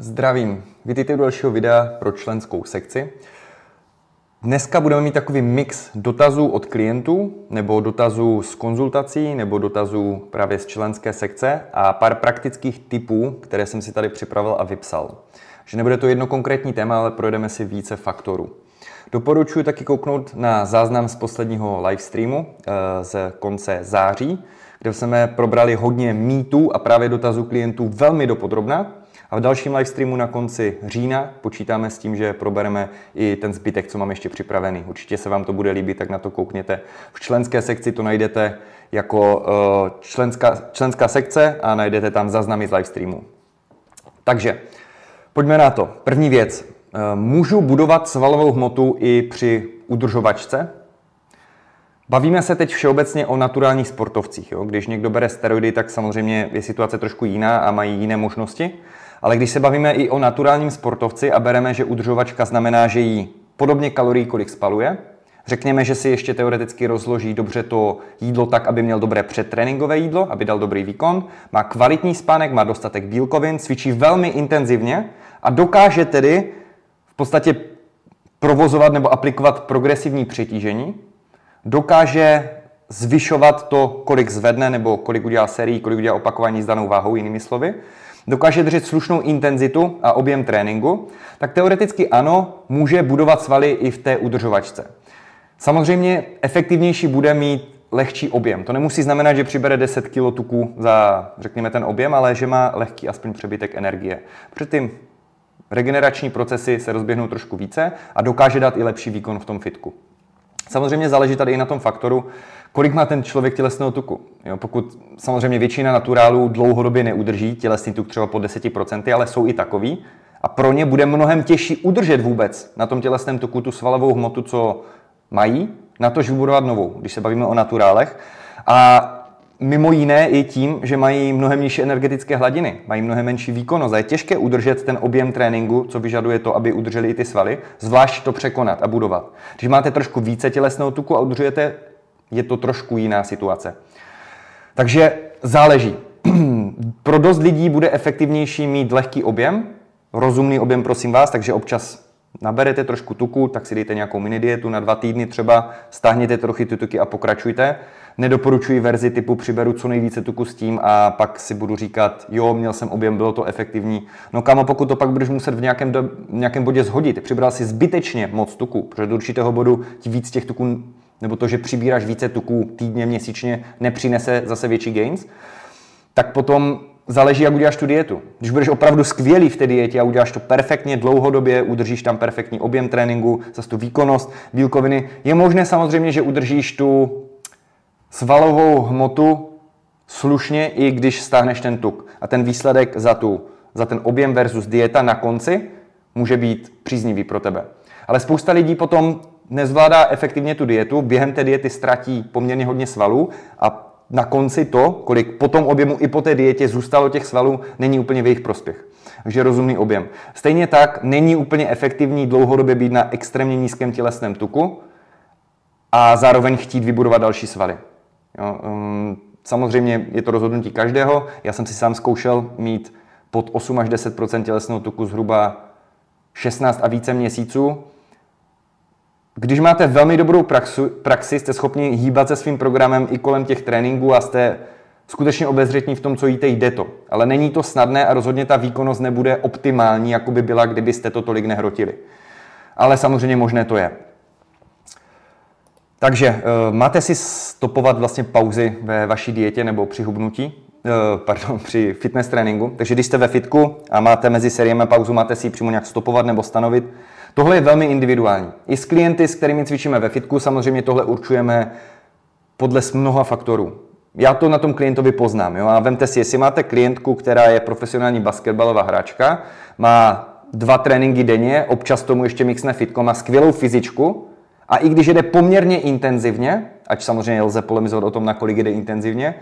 Zdravím, vítejte u dalšího videa pro členskou sekci. Dneska budeme mít takový mix dotazů od klientů, nebo dotazů z konzultací, nebo dotazů právě z členské sekce a pár praktických typů, které jsem si tady připravil a vypsal. Že nebude to jedno konkrétní téma, ale projdeme si více faktorů. Doporučuji taky kouknout na záznam z posledního livestreamu eh, z konce září, kde jsme probrali hodně mýtů a právě dotazů klientů velmi dopodrobna. A v dalším livestreamu na konci října počítáme s tím, že probereme i ten zbytek, co mám ještě připravený. Určitě se vám to bude líbit, tak na to koukněte. V členské sekci to najdete jako eh, členská, členská sekce a najdete tam záznamy z livestreamu. Takže pojďme na to. První věc. Eh, můžu budovat svalovou hmotu i při udržovačce? Bavíme se teď všeobecně o naturálních sportovcích. Jo? Když někdo bere steroidy, tak samozřejmě je situace trošku jiná a mají jiné možnosti. Ale když se bavíme i o naturálním sportovci a bereme, že udržovačka znamená, že jí podobně kalorií, kolik spaluje, řekněme, že si ještě teoreticky rozloží dobře to jídlo tak, aby měl dobré předtréninkové jídlo, aby dal dobrý výkon, má kvalitní spánek, má dostatek bílkovin, cvičí velmi intenzivně a dokáže tedy v podstatě provozovat nebo aplikovat progresivní přetížení, dokáže zvyšovat to, kolik zvedne nebo kolik udělá sérií, kolik udělá opakování s danou váhou, jinými slovy, dokáže držet slušnou intenzitu a objem tréninku, tak teoreticky ano, může budovat svaly i v té udržovačce. Samozřejmě efektivnější bude mít lehčí objem. To nemusí znamenat, že přibere 10 kg tuku za, řekněme, ten objem, ale že má lehký aspoň přebytek energie. Ty regenerační procesy se rozběhnou trošku více a dokáže dát i lepší výkon v tom fitku. Samozřejmě záleží tady i na tom faktoru, kolik má ten člověk tělesného tuku. Jo, pokud samozřejmě většina naturálů dlouhodobě neudrží tělesný tuk třeba po 10%, ale jsou i takový, a pro ně bude mnohem těžší udržet vůbec na tom tělesném tuku tu svalovou hmotu, co mají, na tož vybudovat novou, když se bavíme o naturálech. A mimo jiné i tím, že mají mnohem nižší energetické hladiny, mají mnohem menší výkonnost a je těžké udržet ten objem tréninku, co vyžaduje to, aby udrželi i ty svaly, zvlášť to překonat a budovat. Když máte trošku více tělesného tuku a udržujete, je to trošku jiná situace. Takže záleží. Pro dost lidí bude efektivnější mít lehký objem, rozumný objem, prosím vás, takže občas naberete trošku tuku, tak si dejte nějakou mini dietu na dva týdny třeba, stáhněte trochu ty tuky a pokračujte. Nedoporučuji verzi typu přiberu co nejvíce tuku s tím a pak si budu říkat, jo, měl jsem objem, bylo to efektivní. No kámo, pokud to pak budeš muset v nějakém, do, v nějakém bodě zhodit, přibral si zbytečně moc tuku, protože do určitého bodu ti víc těch tuků, nebo to, že přibíráš více tuků týdně, měsíčně, nepřinese zase větší gains, tak potom záleží, jak uděláš tu dietu. Když budeš opravdu skvělý v té dietě a uděláš to perfektně dlouhodobě, udržíš tam perfektní objem tréninku, zase tu výkonnost, bílkoviny, je možné samozřejmě, že udržíš tu svalovou hmotu slušně, i když stáhneš ten tuk. A ten výsledek za, tu, za ten objem versus dieta na konci může být příznivý pro tebe. Ale spousta lidí potom nezvládá efektivně tu dietu, během té diety ztratí poměrně hodně svalů a na konci to, kolik po tom objemu i po té dietě zůstalo těch svalů, není úplně v jejich prospěch. Takže rozumný objem. Stejně tak není úplně efektivní dlouhodobě být na extrémně nízkém tělesném tuku a zároveň chtít vybudovat další svaly. Jo, um, samozřejmě je to rozhodnutí každého. Já jsem si sám zkoušel mít pod 8 až 10 tělesného tuku zhruba 16 a více měsíců když máte velmi dobrou praxu, praxi, jste schopni hýbat se svým programem i kolem těch tréninků a jste skutečně obezřetní v tom, co jíte, jde to. Ale není to snadné a rozhodně ta výkonnost nebude optimální, jako by byla, kdybyste to tolik nehrotili. Ale samozřejmě možné to je. Takže eh, máte si stopovat vlastně pauzy ve vaší dietě nebo při hubnutí, eh, pardon, při fitness tréninku. Takže když jste ve fitku a máte mezi sériemi pauzu, máte si ji přímo nějak stopovat nebo stanovit, Tohle je velmi individuální. I s klienty, s kterými cvičíme ve fitku, samozřejmě tohle určujeme podle mnoha faktorů. Já to na tom klientovi poznám. Jo? A vemte si, jestli máte klientku, která je profesionální basketbalová hráčka, má dva tréninky denně, občas tomu ještě mixne fitko, má skvělou fyzičku a i když jede poměrně intenzivně, ať samozřejmě lze polemizovat o tom, nakolik jede intenzivně,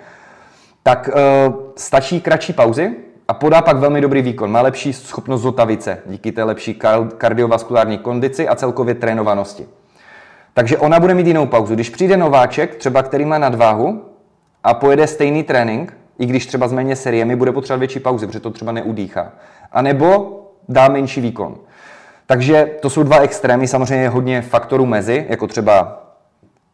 tak uh, stačí kratší pauzy, a podá pak velmi dobrý výkon. Má lepší schopnost zotavit se díky té lepší kardiovaskulární kondici a celkově trénovanosti. Takže ona bude mít jinou pauzu. Když přijde nováček, třeba který má nadváhu a pojede stejný trénink, i když třeba z méně sériemi, bude potřebovat větší pauzy, protože to třeba neudýchá. A nebo dá menší výkon. Takže to jsou dva extrémy, samozřejmě hodně faktorů mezi, jako třeba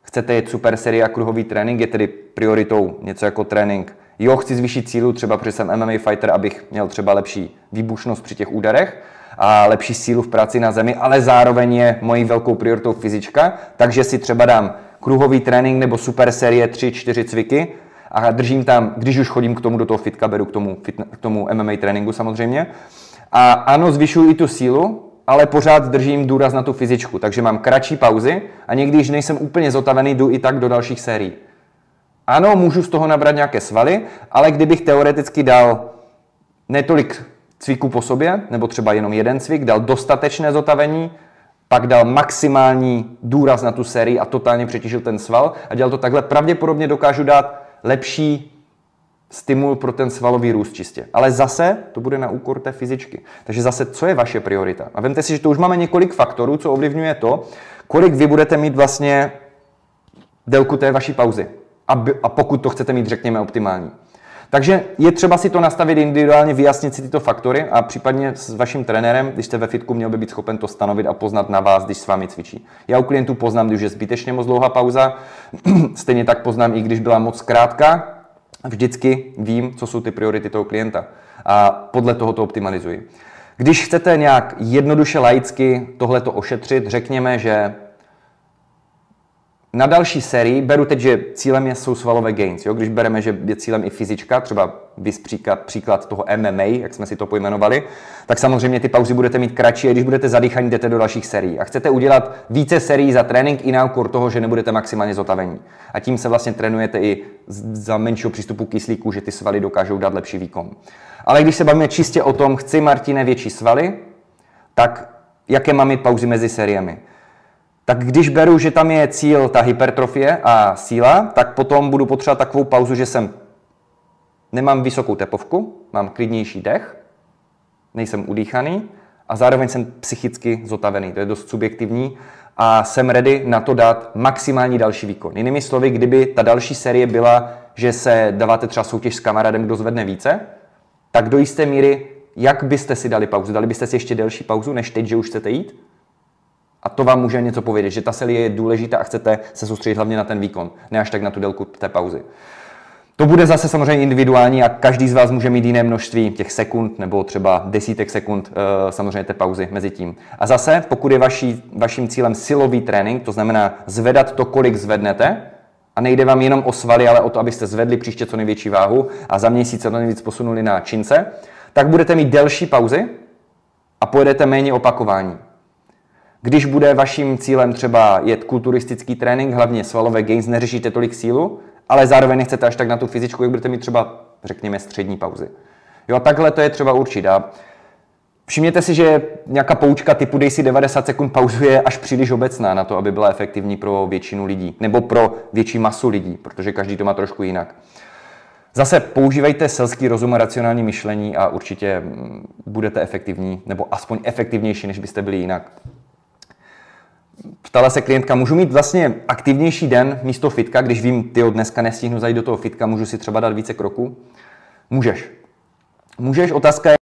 chcete jít super série a kruhový trénink, je tedy prioritou něco jako trénink. Jo, chci zvýšit sílu, třeba protože jsem MMA fighter, abych měl třeba lepší výbušnost při těch úderech a lepší sílu v práci na zemi, ale zároveň je mojí velkou prioritou fyzička, takže si třeba dám kruhový trénink nebo super série 3-4 cviky a držím tam, když už chodím k tomu do toho fitka, beru k tomu, k tomu MMA tréninku samozřejmě. A ano, zvyšuju i tu sílu, ale pořád držím důraz na tu fyzičku, takže mám kratší pauzy a někdy, když nejsem úplně zotavený, jdu i tak do dalších sérií. Ano, můžu z toho nabrat nějaké svaly, ale kdybych teoreticky dal netolik cviků po sobě, nebo třeba jenom jeden cvik, dal dostatečné zotavení, pak dal maximální důraz na tu sérii a totálně přetížil ten sval a dělal to takhle, pravděpodobně dokážu dát lepší stimul pro ten svalový růst čistě. Ale zase to bude na úkor té fyzičky. Takže zase, co je vaše priorita? A vemte si, že to už máme několik faktorů, co ovlivňuje to, kolik vy budete mít vlastně délku té vaší pauzy. A, a pokud to chcete mít, řekněme, optimální. Takže je třeba si to nastavit individuálně, vyjasnit si tyto faktory a případně s vaším trenérem, když jste ve fitku, měl by být schopen to stanovit a poznat na vás, když s vámi cvičí. Já u klientů poznám, když je zbytečně moc dlouhá pauza, stejně tak poznám, i když byla moc krátká, vždycky vím, co jsou ty priority toho klienta a podle toho to optimalizuji. Když chcete nějak jednoduše laicky tohleto ošetřit, řekněme, že na další sérii beru teď, že cílem je, jsou svalové gains. Jo? Když bereme, že je cílem i fyzička, třeba vys příklad, příklad toho MMA, jak jsme si to pojmenovali, tak samozřejmě ty pauzy budete mít kratší a když budete zadýchaní, jdete do dalších sérií. A chcete udělat více sérií za trénink i na úkor toho, že nebudete maximálně zotavení. A tím se vlastně trénujete i za menšího přístupu kyslíku, že ty svaly dokážou dát lepší výkon. Ale když se bavíme čistě o tom, chci Martine větší svaly, tak jaké mám mít pauzy mezi sériemi? Tak když beru, že tam je cíl ta hypertrofie a síla, tak potom budu potřebovat takovou pauzu, že jsem nemám vysokou tepovku, mám klidnější dech, nejsem udýchaný a zároveň jsem psychicky zotavený. To je dost subjektivní a jsem ready na to dát maximální další výkon. Jinými slovy, kdyby ta další série byla, že se dáváte třeba soutěž s kamarádem, kdo zvedne více, tak do jisté míry, jak byste si dali pauzu? Dali byste si ještě delší pauzu, než teď, že už chcete jít? A to vám může něco povědět, že ta série je důležitá a chcete se soustředit hlavně na ten výkon, ne až tak na tu délku té pauzy. To bude zase samozřejmě individuální a každý z vás může mít jiné množství těch sekund nebo třeba desítek sekund eh, samozřejmě té pauzy mezi tím. A zase, pokud je vaší, vaším cílem silový trénink, to znamená zvedat to, kolik zvednete, a nejde vám jenom o svaly, ale o to, abyste zvedli příště co největší váhu a za měsíc co nejvíc posunuli na čince, tak budete mít delší pauzy a pojedete méně opakování. Když bude vaším cílem třeba jet kulturistický trénink, hlavně svalové gains, neřešíte tolik sílu, ale zároveň nechcete až tak na tu fyzičku, jak budete mít třeba, řekněme, střední pauzy. Jo, takhle to je třeba určit. A všimněte si, že nějaká poučka typu dej si 90 sekund pauzu je až příliš obecná na to, aby byla efektivní pro většinu lidí, nebo pro větší masu lidí, protože každý to má trošku jinak. Zase používejte selský rozum a racionální myšlení a určitě mm, budete efektivní, nebo aspoň efektivnější, než byste byli jinak. Ptala se klientka, můžu mít vlastně aktivnější den místo fitka, když vím, ty dneska nestihnu zajít do toho fitka, můžu si třeba dát více kroků? Můžeš. Můžeš, otázka je,